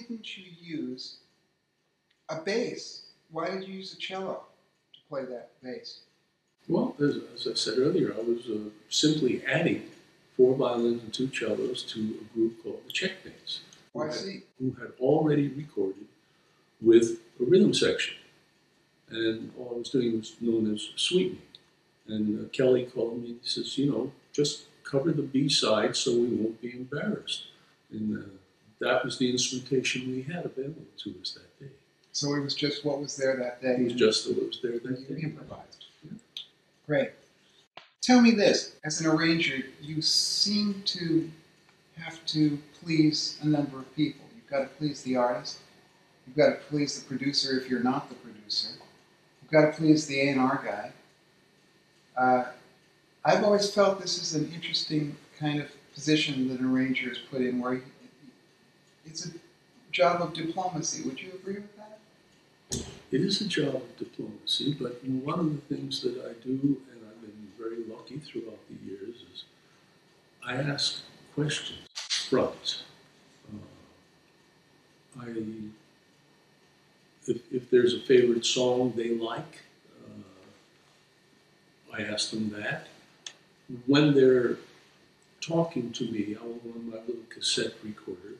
didn't you use a bass? Why did you use a cello to play that bass? Well, as, as I said earlier, I was uh, simply adding four violins and two cellos to a group called the Checkmates, Oh, I see. who had already recorded with a rhythm section. And all I was doing was known as sweetening. And uh, Kelly called me and he says, you know, just cover the B side so we won't be embarrassed. And uh, that was the instrumentation we had available to us that day. So it was just what was there that day. It was just what was there that day. improvised. Great. Tell me this: as an arranger, you seem to have to please a number of people. You've got to please the artist. You've got to please the producer if you're not the producer. You've got to please the A&R guy. Uh, I've always felt this is an interesting kind of position that an arranger is put in, where he, it's a job of diplomacy. Would you agree with that? It is a job of diplomacy, but one of the things that I do, and I've been very lucky throughout the years, is I ask questions front. Uh, I, if, if there's a favorite song they like, uh, I ask them that. When they're talking to me, I will on my little cassette recorder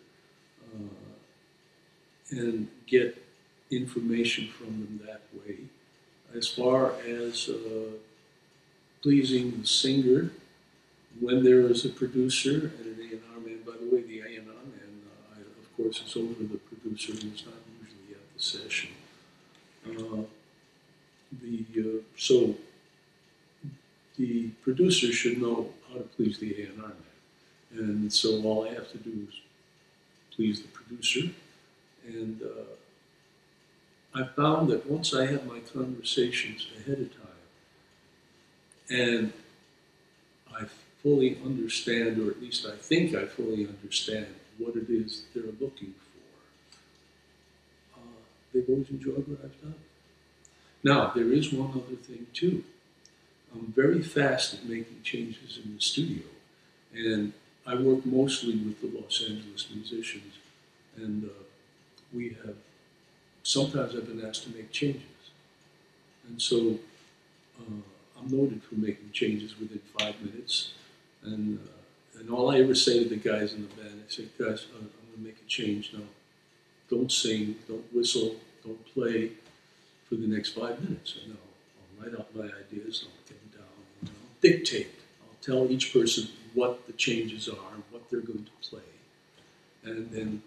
and get information from them that way. As far as uh, pleasing the singer, when there is a producer and an A&R man, by the way, the A&R man, uh, of course, is over the producer and who's not usually at the session. Uh, the, uh, so the producer should know how to please the A&R man. And so all I have to do is please the producer. And uh, I found that once I have my conversations ahead of time and I fully understand, or at least I think I fully understand, what it is they're looking for, uh, they've always enjoyed what I've done. Now, there is one other thing too. I'm very fast at making changes in the studio, and I work mostly with the Los Angeles musicians, and uh, we have sometimes I've been asked to make changes, and so uh, I'm noted for making changes within five minutes, and uh, and all I ever say to the guys in the band, I say, guys, I'm going to make a change now. Don't sing, don't whistle, don't play for the next five minutes. And I'll, I'll write out my ideas, I'll get them down, and I'll dictate. I'll tell each person what the changes are, what they're going to play, and then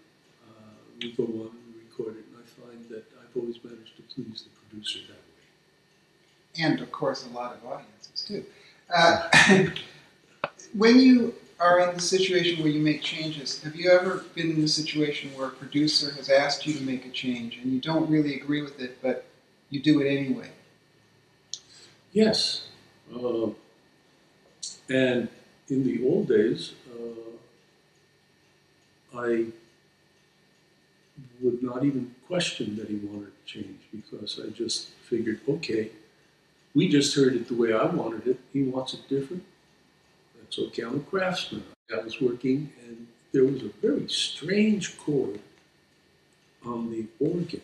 we go on and record it. And I find that I've always managed to please the producer that way. and of course a lot of audiences too. Uh, when you are in the situation where you make changes, have you ever been in a situation where a producer has asked you to make a change and you don't really agree with it, but you do it anyway? Yes. Uh, and in the old days, uh, I would not even question that he wanted to change because I just figured, okay, we just heard it the way I wanted it. He wants it different. That's okay. I'm a craftsman. I was working, and there was a very strange chord on the organ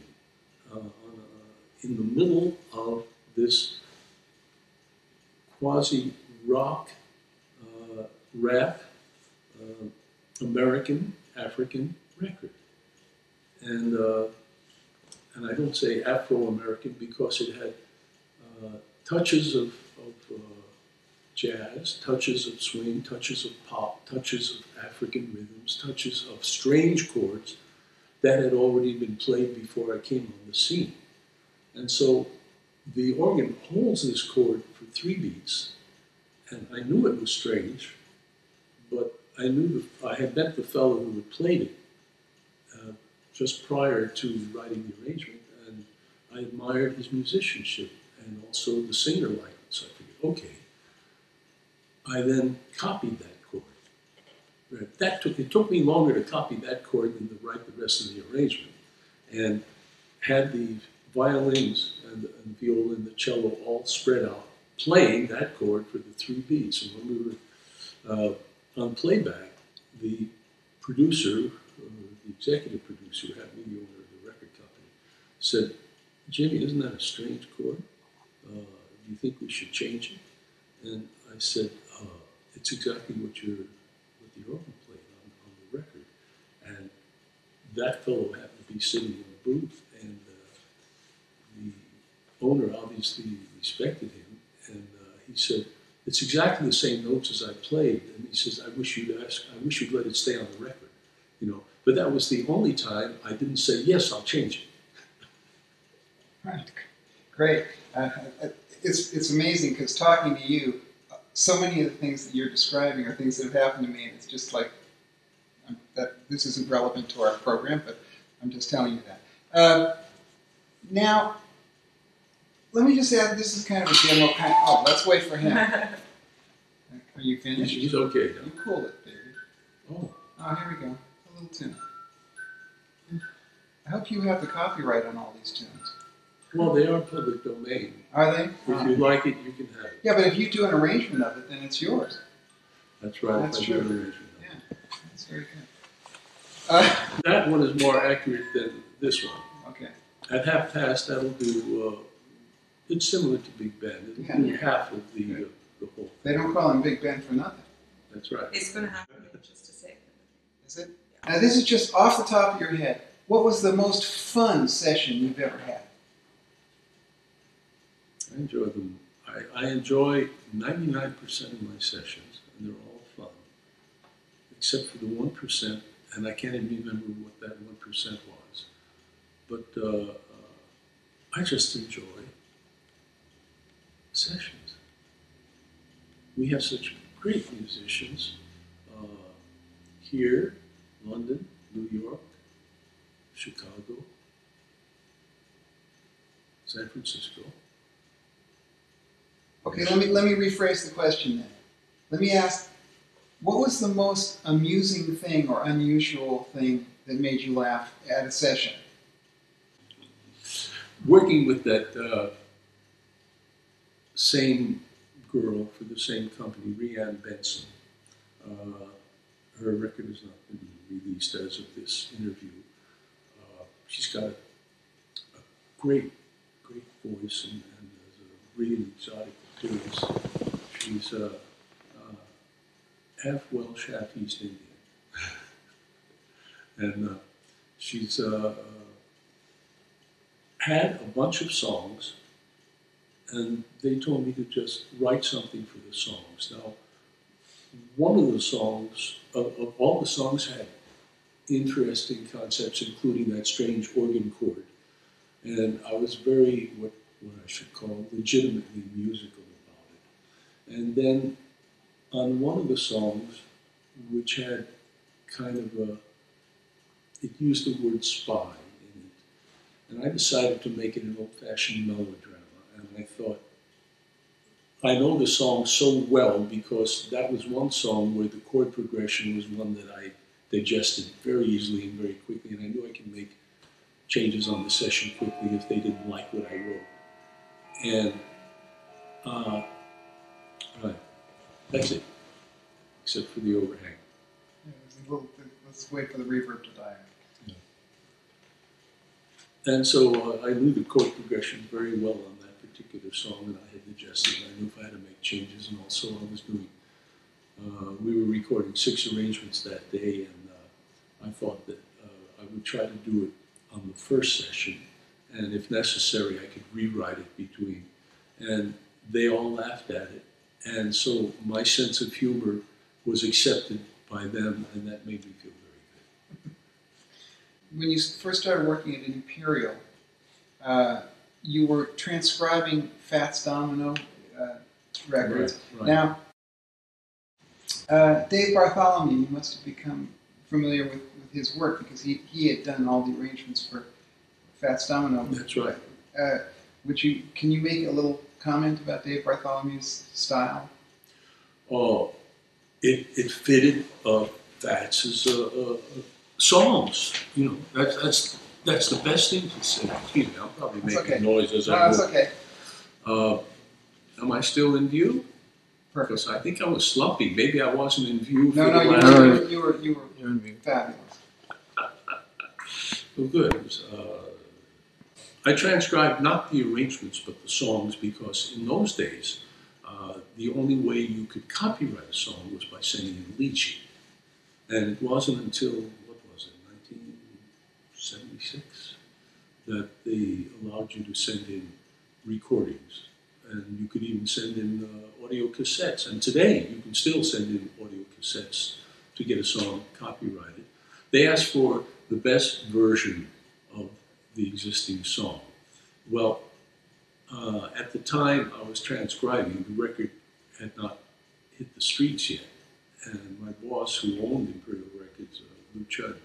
uh, on a, in the middle of this quasi rock, uh, rap, uh, American African record. And, uh, and I don't say Afro American because it had uh, touches of, of uh, jazz, touches of swing, touches of pop, touches of African rhythms, touches of strange chords that had already been played before I came on the scene. And so the organ holds this chord for three beats, and I knew it was strange, but I knew the, I had met the fellow who had played it just prior to writing the arrangement, and I admired his musicianship and also the singer likeness. So I figured, okay. I then copied that chord. That took it took me longer to copy that chord than to write the rest of the arrangement, and had the violins and and viola and the cello all spread out, playing that chord for the three beats. And when we were uh, on playback, the producer, uh, the executive producer, who happened to be the owner of the record company, said, Jimmy, isn't that a strange chord? Uh, do you think we should change it? And I said, uh, it's exactly what your what the organ played on, on the record. And that fellow happened to be sitting in the booth, and uh, the owner obviously respected him, and uh, he said, "It's exactly the same notes as I played." And he says, "I wish you'd ask. I wish you'd let it stay on the record." You know, but that was the only time I didn't say, "Yes, I'll change it." Right. Great. Uh, it's, it's amazing because talking to you, uh, so many of the things that you're describing are things that have happened to me, and it's just like um, that. This isn't relevant to our program, but I'm just telling you that. Uh, now, let me just add. This is kind of a demo. Kind oh, let's wait for him. Are you finished? he's okay. You cooled it, baby. Oh, Oh, here we go. A little tune. I hope you have the copyright on all these tunes. well, they are public domain. Are they? If you like it, you can have it. Yeah, but if you do an arrangement of it, then it's yours. That's right. That's if I do true. Yeah, that's very good. Uh, That one is more accurate than this one. okay. At half past, that'll do. Uh, it's similar to Big Ben. It'll do Yeah. half of the uh, the whole. They don't call him Big Ben for nothing, That's right. It's gonna happen in just a second. is it? Now, this is just off the top of your head. What was the most fun session you've ever had? I enjoy them. I, I enjoy 99% of my sessions, and they're all fun, except for the 1%, and I can't even remember what that 1% was. But uh, uh, I just enjoy sessions. We have such great musicians uh, here, London, New York, Chicago, San Francisco. Okay, let me let me rephrase the question then. Let me ask, what was the most amusing thing or unusual thing that made you laugh at a session? working with that uh, same girl for the same company, Rianne Benson. Uh, her record has not been released as of this interview. Uh, she's got a, a great, great voice and, and has a really exotic appearance. She's uh, uh, half Welsh, half East Indian. and uh, she's uh, uh, had a bunch of songs, and they told me to just write something for the songs. Now, one of the songs, of, of all the songs, had interesting concepts, including that strange organ chord, and I was very what what I should call legitimately musical about it. And then on one of the songs, which had kind of a, it used the word spy in it. And I decided to make it an old fashioned melodrama. And I thought, I know the song so well because that was one song where the chord progression was one that I digested very easily and very quickly. And I knew I could make changes on the session quickly if they didn't like what I wrote. And, uh, right, that's it, except for the overhang. Yeah, little- Let's wait for the reverb to die. And so uh, I knew the chord progression very well particular song, and I had digested. I knew if I had to make changes, and also I was doing. Uh, we were recording six arrangements that day, and uh, I thought that uh, I would try to do it on the first session, and if necessary, I could rewrite it between. And they all laughed at it, and so my sense of humor was accepted by them, and that made me feel very good. When you first started working at Imperial, uh, you were transcribing Fats Domino uh, records. Right, right. Now, uh, Dave Bartholomew, you must have become familiar with, with his work because he, he had done all the arrangements for Fats Domino. That's right. Uh, would you can you make a little comment about Dave Bartholomew's style? Oh, it, it fitted uh, Fats's uh, uh, songs. You know, that's that's that's the best thing to say. Excuse me, I'm probably That's making okay. noise as No, it's okay. Uh, am I still in view? Perfect. Because I think I was slumpy. Maybe I wasn't in view for No, no, the you last. No, were, you were, you were fabulous. Well, good. It was, uh, I transcribed not the arrangements but the songs because in those days, uh, the only way you could copyright a song was by sending in a lead. And it wasn't until, what was it, 1976, that they allowed you to send in recordings. And you could even send in uh, audio cassettes. And today, you can still send in audio cassettes to get a song copyrighted. They asked for the best version of the existing song. Well, uh, at the time I was transcribing, the record had not hit the streets yet. And my boss, who owned Imperial Records, uh, Lew Chudd,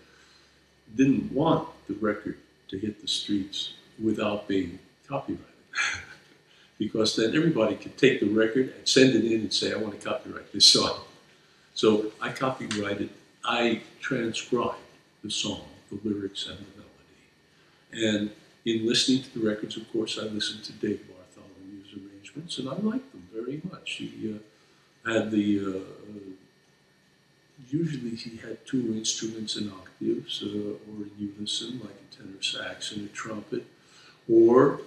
didn't want the record to hit the streets without being copyrighted. because then everybody could take the record and send it in and say, I want to copyright this song. So I copyrighted, I transcribed the song, the lyrics, and the melody. And in listening to the records, of course, I listened to Dave Bartholomew's arrangements, and I liked them very much. He uh, had the, uh, usually he had two instruments in octaves uh, or in unison, like a tenor sax and a trumpet, or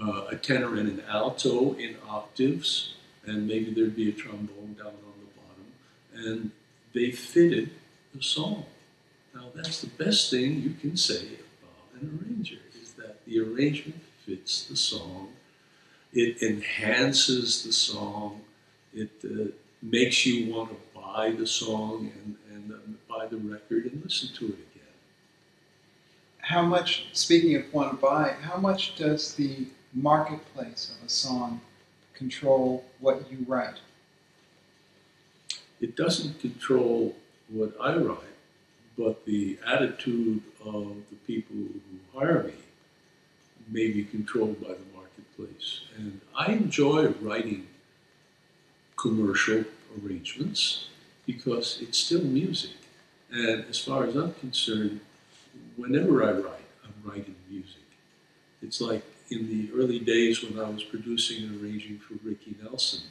uh, a tenor and an alto in octaves, and maybe there'd be a trombone down on the bottom, and they fitted the song. Now, that's the best thing you can say about an arranger, is that the arrangement fits the song, it enhances the song, it uh, makes you want to buy the song and, and um, buy the record and listen to it again. How much, speaking of want to buy, how much does the marketplace of a song control what you write? It doesn't control what I write, but the attitude of the people who hire me may be controlled by the marketplace. And I enjoy writing commercial arrangements because it's still music. And as far as I'm concerned, whenever I write, I'm writing music. It's like in the early days when I was producing and arranging for Ricky Nelson,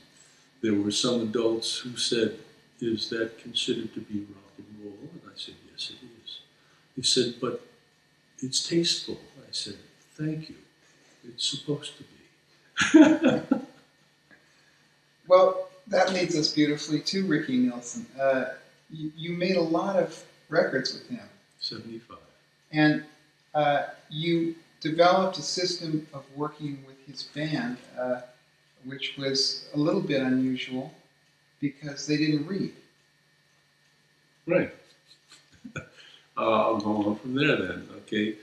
there were some adults who said, Is that considered to be rock and roll? And I said, Yes, it is. He said, But it's tasteful. I said, Thank you. It's supposed to be. Well, that leads us beautifully to Ricky Nelson. Uh, you, you made a lot of records with him, 75. and uh, you developed a system of working with his band, uh, which was a little bit unusual because they didn't read. Right. uh, I'll go on from there then. Okay.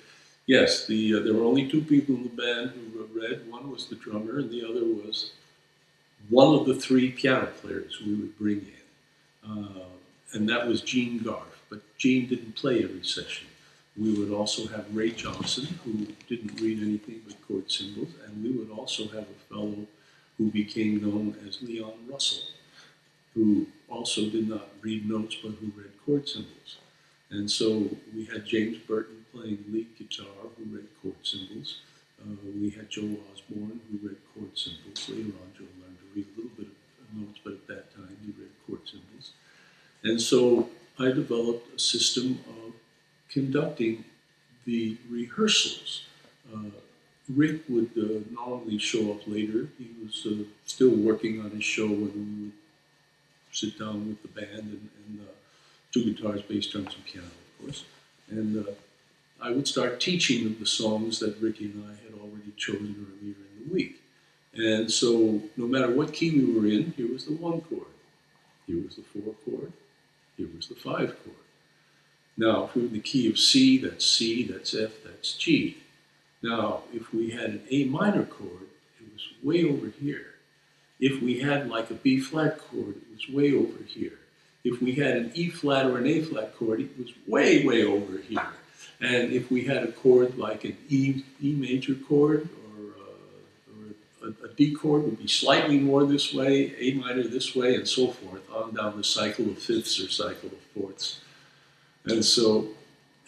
Yes, the uh, there were only two people in the band who read. One was the drummer, and the other was one of the three piano players we would bring in, uh, and that was Gene Garf. But Gene didn't play every session. We would also have Ray Johnson, who didn't read anything but chord symbols, and we would also have a fellow who became known as Leon Russell, who also did not read notes but who read chord symbols. And so we had James Burton playing lead guitar, who read chord symbols. Uh, we had Joe Osborn, who read chord symbols. Later on, Joe learned to read a little bit of notes, but at that time he read chord symbols. And so I developed a system of conducting the rehearsals. Uh, Rick would uh, normally show up later. He was uh, still working on his show when we would sit down with the band and, and uh, two guitars, bass, drums, and piano, of course. And uh, I would start teaching them the songs that Ricky and I had already chosen earlier in the week. And so, no matter what key we were in, here was the one chord, here was the four chord, here was the five chord. Now, if we were in the key of C, that's C, that's F, that's G. Now, if we had an A minor chord, it was way over here. If we had like a B flat chord, it was way over here. If we had an E flat or an A flat chord, it was way, way over here. And if we had a chord like an E, e major chord or, or a, a D chord would be slightly more this way, A minor this way, and so forth, on down the cycle of fifths or cycle of fourths. And so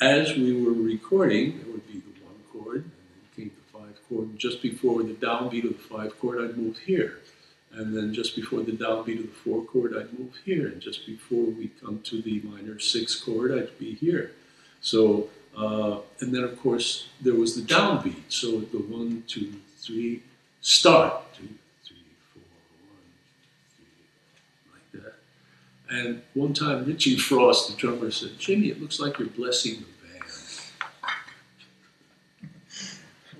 as we were recording, it would be the one chord, and then came the five chord. And just before the downbeat of the five chord, I'd move here. And then just before the downbeat of the four chord, I'd move here. And just before we come to the minor six chord, I'd be here. So, uh, and then of course there was the downbeat. So it'd one, two, three, start. Two, three, four, one, three, like that. And one time Richie Frost, the drummer, said, Jimmy, it looks like you're blessing the band.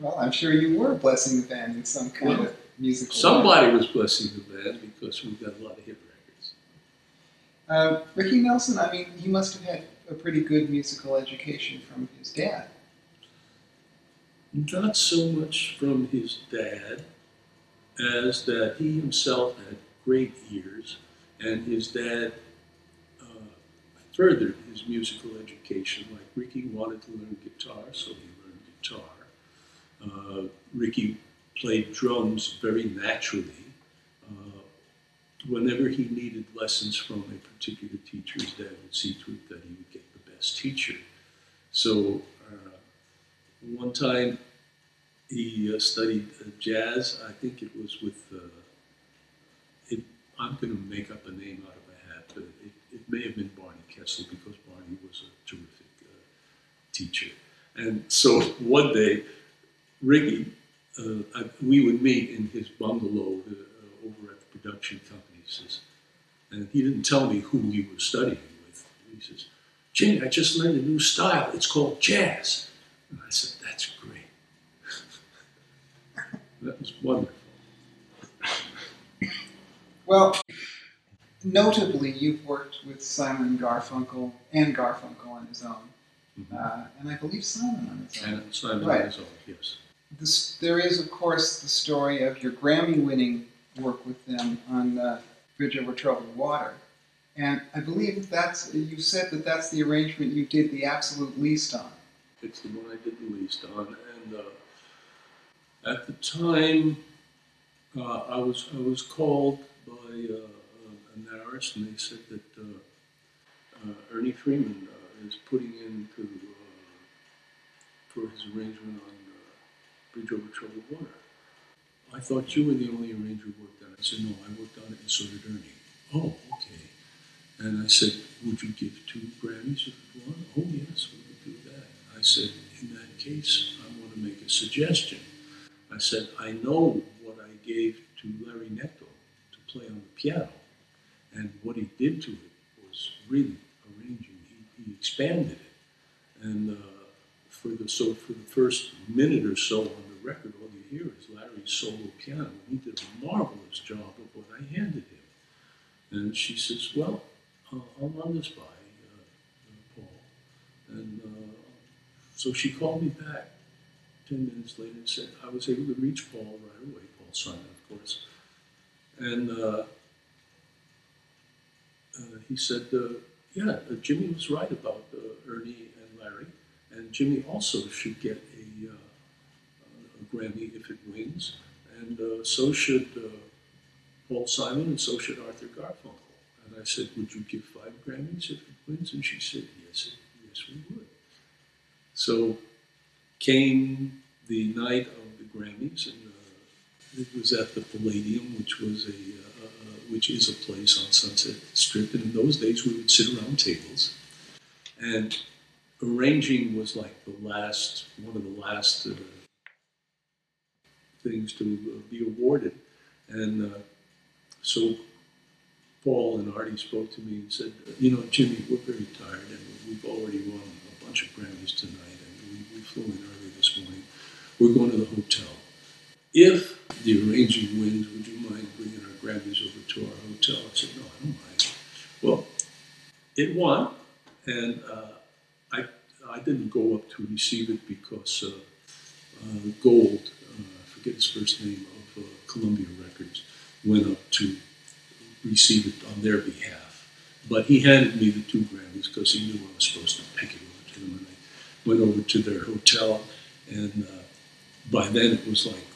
Well, I'm sure you were blessing the band in some kind Well, of musical way. Somebody was blessing the band because we've got a lot of hit records. Uh, Ricky Nelson, I mean, he must have had a pretty good musical education from his dad. Not so much from his dad as that he himself had great ears, and his dad uh, furthered his musical education. Like Ricky wanted to learn guitar, so he learned guitar. Uh, Ricky played drums very naturally. Uh, whenever he needed lessons from a particular teacher, his dad would see to it that he would get the best teacher. So one time he uh, studied uh, jazz. I think it was with. Uh, it, I'm going to make up a name out of a hat, but it, it may have been Barney Kessel because Barney was a terrific uh, teacher. And so one day, Ricky, uh, I, we would meet in his bungalow over at the production company. He says, and he didn't tell me who he was studying with. He says, Jimmy, I just learned a new style. It's called jazz. And I said, that's great. that was wonderful. Well, notably, you've worked with Simon Garfunkel and Garfunkel on his own, uh, and I believe Simon on his own. And Simon Right. is all, yes. This, there is, of course, the story of your Grammy-winning work with them on uh, Bridge Over Troubled Water, and I believe that that's you said that that's the arrangement you did the absolute least on. It's the one I did the least on, and uh, at the time, uh, I was I was called by uh, an artist, and they said that uh, uh, Ernie Freeman uh, is putting in to, uh, for his arrangement on uh, Bridge Over Troubled Water. I thought you were the only arranger who worked on it. I said, no, I worked on it, and so did Ernie. Oh, okay. And I said, would you give two Grammys if you won? Oh, yes, we would do that. I said, in that case, I want to make a suggestion. I said, I know what I gave to Larry Knechtel to play on the piano, and what he did to it was really arranging. He, he expanded it, and uh, for the so for the first minute or so on the record, all you hear is Larry's solo piano. He did a marvelous job of what I handed him. And she says, "Well, uh, I'll run this by uh, Paul." And uh, so she called me back ten minutes later and said I was able to reach Paul right away. Paul Simon, of course, and uh, uh, he said, uh, "Yeah, uh, Jimmy was right about uh, Ernie and Larry, and Jimmy also should get a, uh, a Grammy if it wins, and so should Paul Simon, and so should Arthur Garfunkel." And I said, "Would you give five Grammys if it wins?" And she said, "Yes, yes, we would." So came the night of the Grammys, and uh, it was at the Palladium, which was a uh, uh, which is a place on Sunset Strip. And in those days, we would sit around tables, and arranging was like the last one of the last uh, things to uh, be awarded, and uh, so. Paul and Artie spoke to me and said, "You know, Jimmy, we're very tired, and we've already won bunch of Grammys tonight, and we, we flew in early this morning. We're going to the hotel. If the arranging wins, would you mind bringing our Grammys over to our hotel?" I said, "No, I don't mind." Well, it won, and uh, I I didn't go up to receive it because uh, uh, Gold, uh, I forget his first name of uh, Columbia Records, went up to receive it on their behalf. But he handed me the two Grammys because he knew I was supposed to pick it over And I went over to their hotel, and uh, by then it was like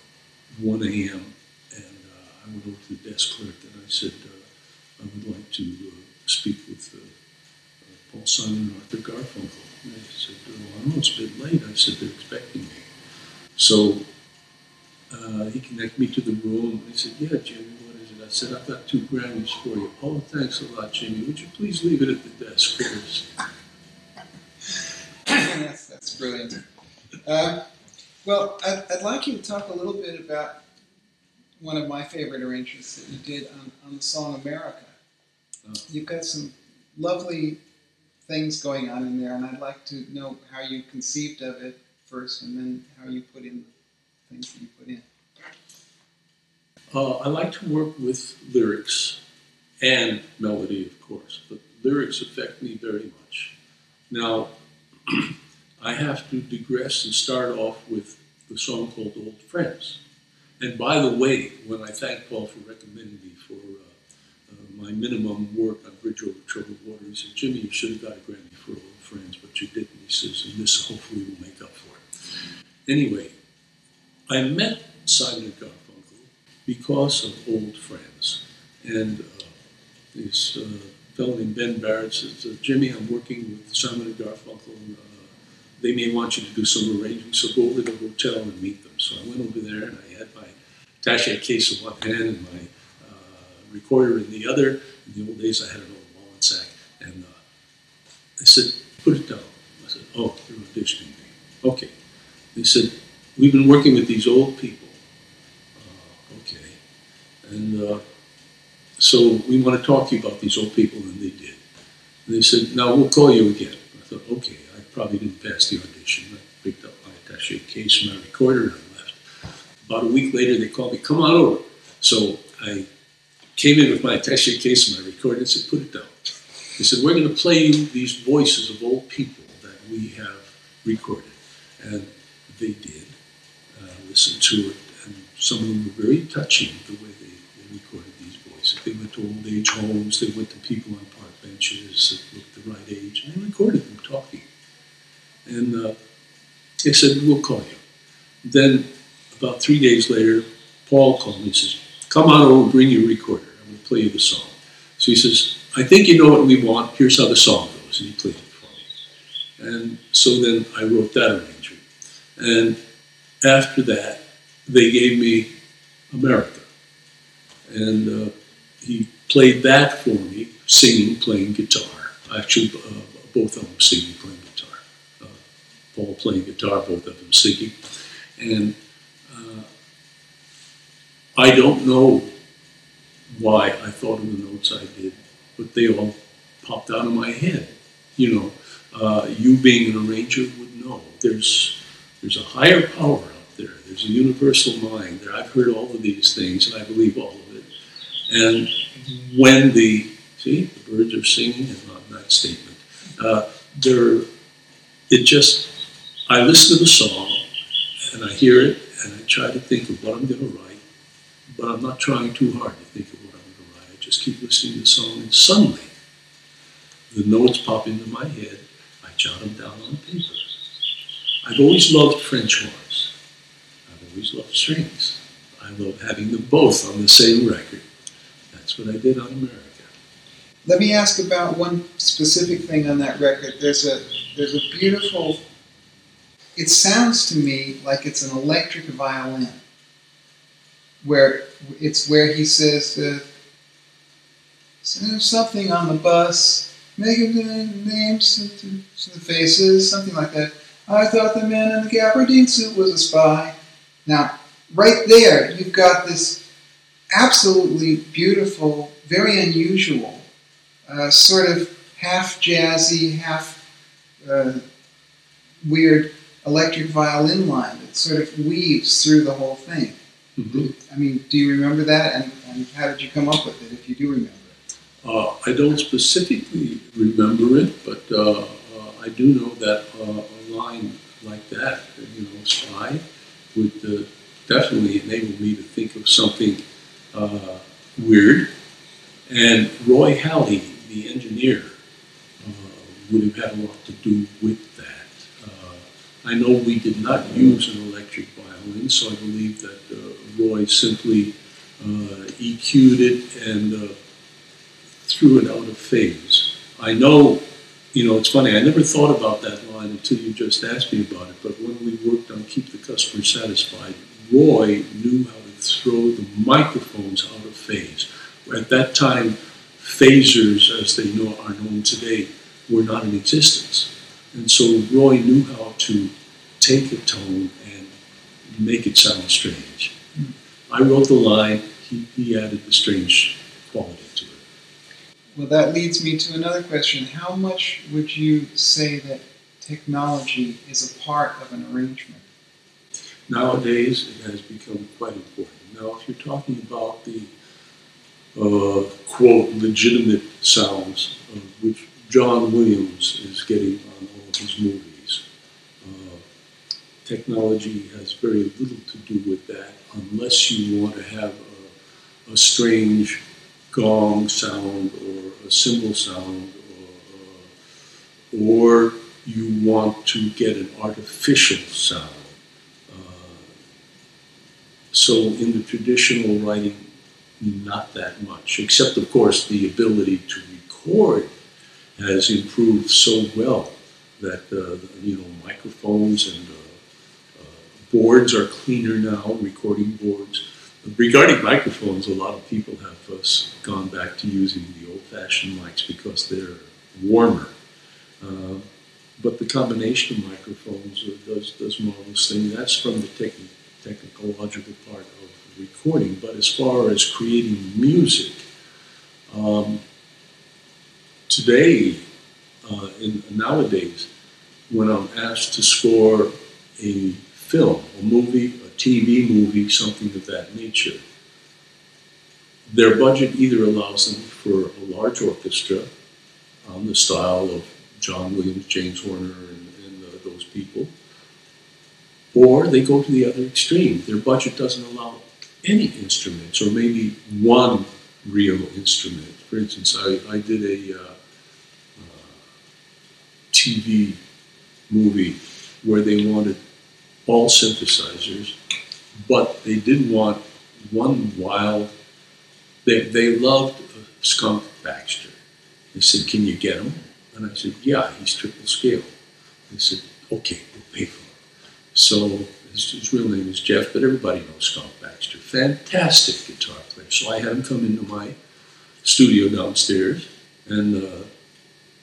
1 a.m. And uh, I went over to the desk clerk and I said, uh, I would like to uh, speak with uh, Paul Simon and Arthur Garfunkel. And they said, oh, I know it's a bit late. I said, they're expecting me. So uh, he connected me to the room. And he said, yeah, Jimmy, what is it? I said, I've got two Grammys for you. Oh, thanks a lot, Jimmy. Would you please leave it at the desk, that's, that's brilliant. Um, well, I'd, I'd like you to talk a little bit about one of my favorite arrangements that you did on, on the song America. Oh. You've got some lovely things going on in there, and I'd like to know how you conceived of it first and then how you put in the things that you put in. Uh, I like to work with lyrics and melody, of course, but lyrics affect me very much. Now, I have to digress and start off with the song called Old Friends. And by the way, when I thank Paul for recommending me for uh, uh, my minimum work on Bridge Over Troubled Water, he said, Jimmy, you should have got a Grammy for Old Friends, but you didn't. He says, and this hopefully will make up for it. Anyway, I met Simon and Garfunkel because of old friends. And uh, this uh, fellow named Ben Barrett says, Jimmy, I'm working with Simon and Garfunkel. And, they may want you to do some arranging, so go over to the hotel and meet them. So I went over there and I had my attache case in one hand and my uh, recorder in the other. In the old days, I had an old Wollensak. And uh, I said, put it down. I said, oh, you're auditioning me. Okay. They said, we've been working with these old people. Uh, okay. And uh, so we want to talk to you about these old people, and they did. And they said, now we'll call you again. I thought, okay, probably didn't pass the audition. I picked up my attache case my recorder and I left. About a week later, they called me, come on over. So I came in with my attache case and my recorder and said, put it down. They said, we're going to play you these voices of old people that we have recorded. And they did. Uh, listened to it, and some of them were very touching the way they, they recorded these voices. They went to old age homes, they went to people on park benches that looked the right age, and they recorded them talking. And uh, they said, We'll call you. Then, about three days later, Paul called me and says, Come on over, bring your recorder. I'm going to play you the song. So he says, I think you know what we want. Here's how the song goes. And he played it for me. And so then I wrote that arrangement. And after that, they gave me America. And uh, he played that for me, singing, playing guitar. Actually, uh, both of them singing, playing Paul playing guitar, both of them singing. And uh, I don't know why I thought of the notes I did, but they all popped out of my head. You know, uh, you being an arranger would know. There's there's a higher power out there. There's a universal mind there. I've heard all of these things, and I believe all of it. And when the see the birds are singing, and not that statement, uh, there it just I listen to the song and I hear it and I try to think of what I'm going to write, but I'm not trying too hard to think of what I'm going to write. I just keep listening to the song, and suddenly the notes pop into my head. I jot them down on paper. I've always loved French horns. I've always loved strings. I love having them both on the same record. That's what I did on America. Let me ask about one specific thing on that record. There's a there's a beautiful. It sounds to me like it's an electric violin, where it's where he says uh, something on the bus, making the names to the faces, something like that. I thought the man in the gabardine suit was a spy. Now, right there, you've got this absolutely beautiful, very unusual, uh, sort of half jazzy, half uh, weird electric violin line that sort of weaves through the whole thing. Mhm. I mean, do you remember that? And, and how did you come up with it, if you do remember it? Uh, I don't specifically remember it, but uh, uh, I do know that uh, a line like that, you know, spy, would uh, definitely enable me to think of something uh, weird. And Roy Halee, the engineer, uh, would have had a lot to do with that. I know we did not use an electric violin, so I believe that uh, Roy simply uh, EQ'd it and uh, threw it out of phase. I know, you know, it's funny, I never thought about that line until you just asked me about it, but when we worked on Keep the Customer Satisfied, Roy knew how to throw the microphones out of phase. At that time, phasers, as they know, are known today, were not in existence. And so Roy knew how to take a tone and make it sound strange. I wrote the line, he, he added the strange quality to it. Well, that leads me to another question. How much would you say that technology is a part of an arrangement? Nowadays, it has become quite important. Now, if you're talking about the uh, quote legitimate sounds, uh, which John Williams is getting on his movies, uh, technology has very little to do with that unless you want to have a, a strange gong sound or a cymbal sound or, or you want to get an artificial sound. Uh, so in the traditional writing, not that much, except of course the ability to record has improved so well that uh, you know microphones and uh, uh, boards are cleaner now, recording boards. Regarding microphones, a lot of people have gone back to using the old-fashioned mics because they're warmer. Uh, but the combination of microphones does does marvelous things. That's from the techni- technological part of recording. But as far as creating music, um, today, uh, in nowadays, when I'm asked to score a film, a movie, a TV movie, something of that nature, their budget either allows them for a large orchestra on the style of John Williams, James Horner, and, and uh, those people, or they go to the other extreme. Their budget doesn't allow any instruments, or maybe one real instrument. For instance, I, I did a uh, TV movie where they wanted all synthesizers, but they didn't want one wild. They, they loved Skunk Baxter. They said, Can you get him? And I said, Yeah, he's triple scale. They said, Okay, we'll pay for him. So his, his real name is Jeff, but everybody knows Skunk Baxter. Fantastic guitar player. So I had him come into my studio downstairs, and uh,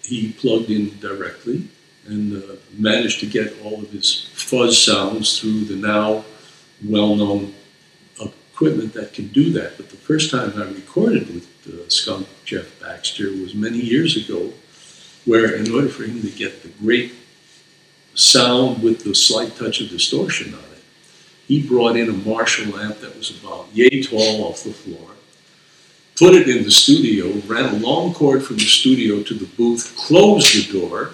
he plugged in directly and uh, managed to get all of his fuzz sounds through the now well-known equipment that can do that. But the first time I recorded with uh, Skunk Jeff Baxter was many years ago, where in order for him to get the great sound with the slight touch of distortion on it, he brought in a Marshall amp that was about yay tall off the floor, put it in the studio, ran a long cord from the studio to the booth, closed the door,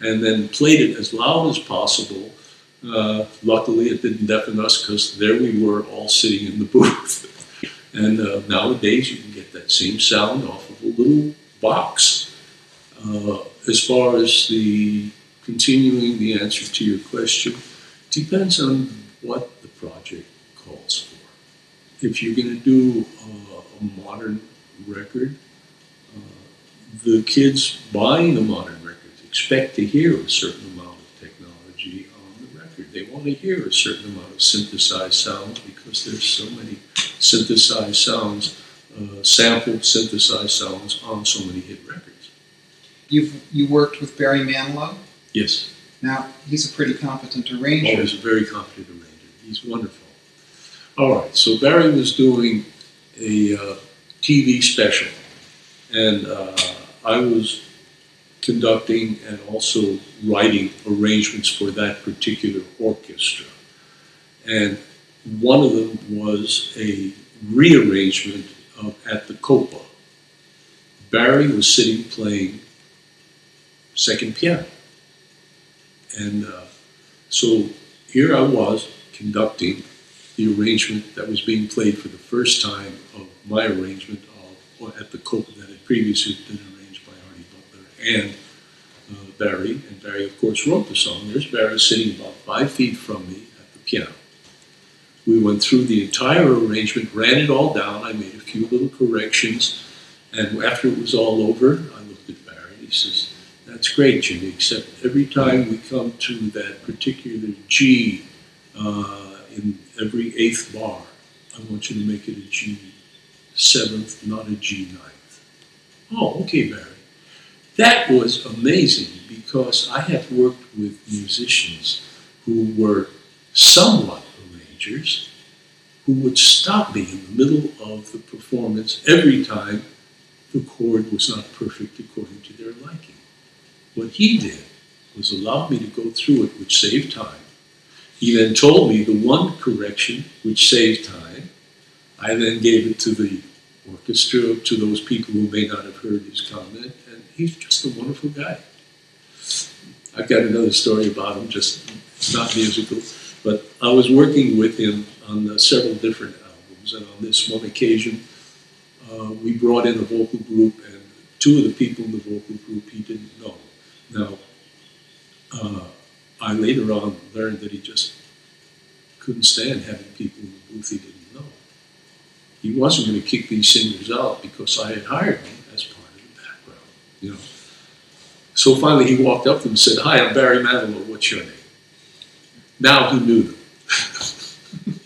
and then played it as loud as possible. Uh, luckily, it didn't deafen us because there we were all sitting in the booth. and uh, nowadays, you can get that same sound off of a little box. Uh, as far as the continuing the answer to your question, depends on what the project calls for. If you're going to do record, uh, the kids buying the modern records expect to hear a certain amount of technology on the record. They want to hear a certain amount of synthesized sounds because there's so many synthesized sounds, uh, sampled synthesized sounds on so many hit records. You've you worked with Barry Manilow. Yes. Now he's a pretty competent Oh, arranger. he's a very competent arranger. He's wonderful. All right, so Barry was doing a uh, TV special, and uh, I was conducting and also writing arrangements for that particular orchestra. And one of them was a rearrangement of At the Copa. Barry was sitting playing second piano. And uh, so here I was conducting the arrangement that was being played for the first time of my arrangement of at the Copa that had previously been arranged by Artie Butler and uh, Barry. And Barry, of course, wrote the song. There's Barry sitting about five feet from me at the piano. We went through the entire arrangement, ran it all down. I made a few little corrections. And after it was all over, I looked at Barry. He says, that's great, Jimmy, except every time we come to that particular G uh, in every eighth bar, I want you to make it a G seventh, not a G ninth. Oh, okay, Barry. That was amazing because I have worked with musicians who were somewhat arrangers who would stop me in the middle of the performance every time the chord was not perfect according to their liking. What he did was allow me to go through it, which saved time. He then told me the one correction which saved time. I then gave it to the orchestra, to those people who may not have heard his comment, and he's just a wonderful guy. I've got another story about him, just not musical, but I was working with him on uh, several different albums, and on this one occasion, uh, we brought in a vocal group, and two of the people in the vocal group he didn't know. Now, uh, I later on learned that he just couldn't stand having people in the booth he didn't know. He wasn't going to kick these singers out because I had hired them as part of the background, you know. So finally he walked up to them and said, Hi, I'm Barry Manilow, what's your name? Now he knew them.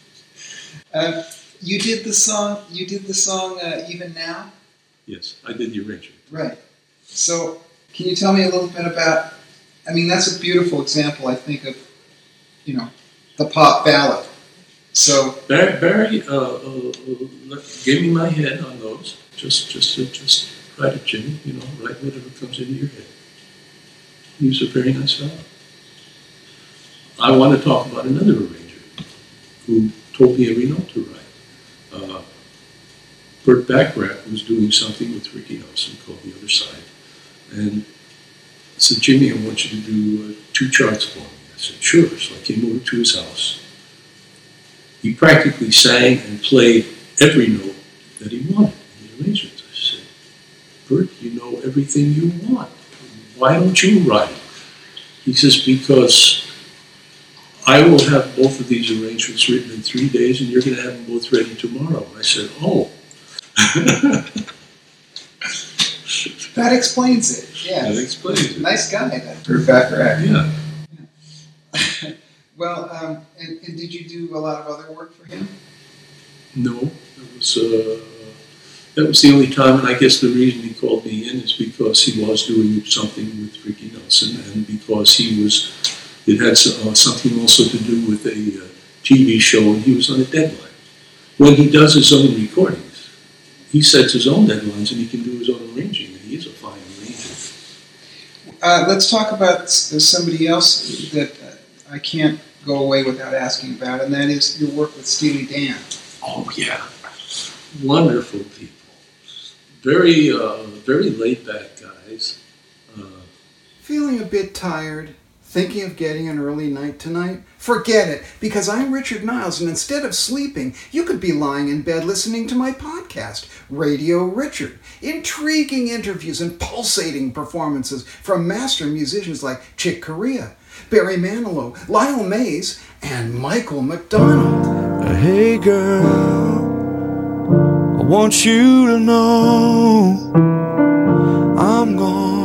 Uh, you did the song. You did the song uh, even now. Yes, I did the arrangement. Right. So, can you tell me a little bit about? I mean, that's a beautiful example. I think of, you know, the pop ballad. So Barry, Barry uh, uh, me my head on those. Just, just, uh, just write it, Jimmy. You know, write whatever comes into your head. He was a very nice fellow. I want to talk about another arranger who told me every note to write. Uh, Burt Bacharach was doing something with Ricky Nelson called The Other Side, and said, Jimmy, I want you to do uh, two charts for me. I said, sure. So I came over to his house. He practically sang and played every note that he wanted in the arrangements. I said, Burt, you know everything you want. Why don't you write? He says, because I will have both of these arrangements written in three days and you're going to have them both ready tomorrow. I said, oh. that explains it. Yeah. That explains it. Nice guy, that Burt Bacharach. Yeah. well, um, and, and did you do a lot of other work for him? No, that was uh, that was the only time, and I guess the reason he called me in is because he was doing something with Ricky Nelson, and because he was, it had so- uh, something also to do with a uh, TV show, and he was on a deadline. When he does his own recordings, he sets his own deadlines, and he can do his own arranging, and he is a fine arranger. Uh, let's talk about somebody else that uh, I can't go away without asking about, and that is your work with Steely Dan. Oh yeah, wonderful people, very uh, very laid back guys. Uh, Feeling a bit tired? Thinking of getting an early night tonight? Forget it, because I'm Richard Niles, and instead of sleeping, you could be lying in bed listening to my podcast, Radio Richard. Intriguing interviews and pulsating performances from master musicians like Chick Corea, Barry Manilow, Lyle Mays, and Michael McDonald. Uh, hey girl, I want you to know I'm gonna.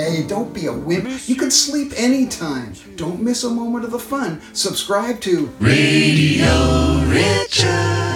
Hey, don't be a wimp. You can sleep anytime. Don't miss a moment of the fun. Subscribe to Radio Richard.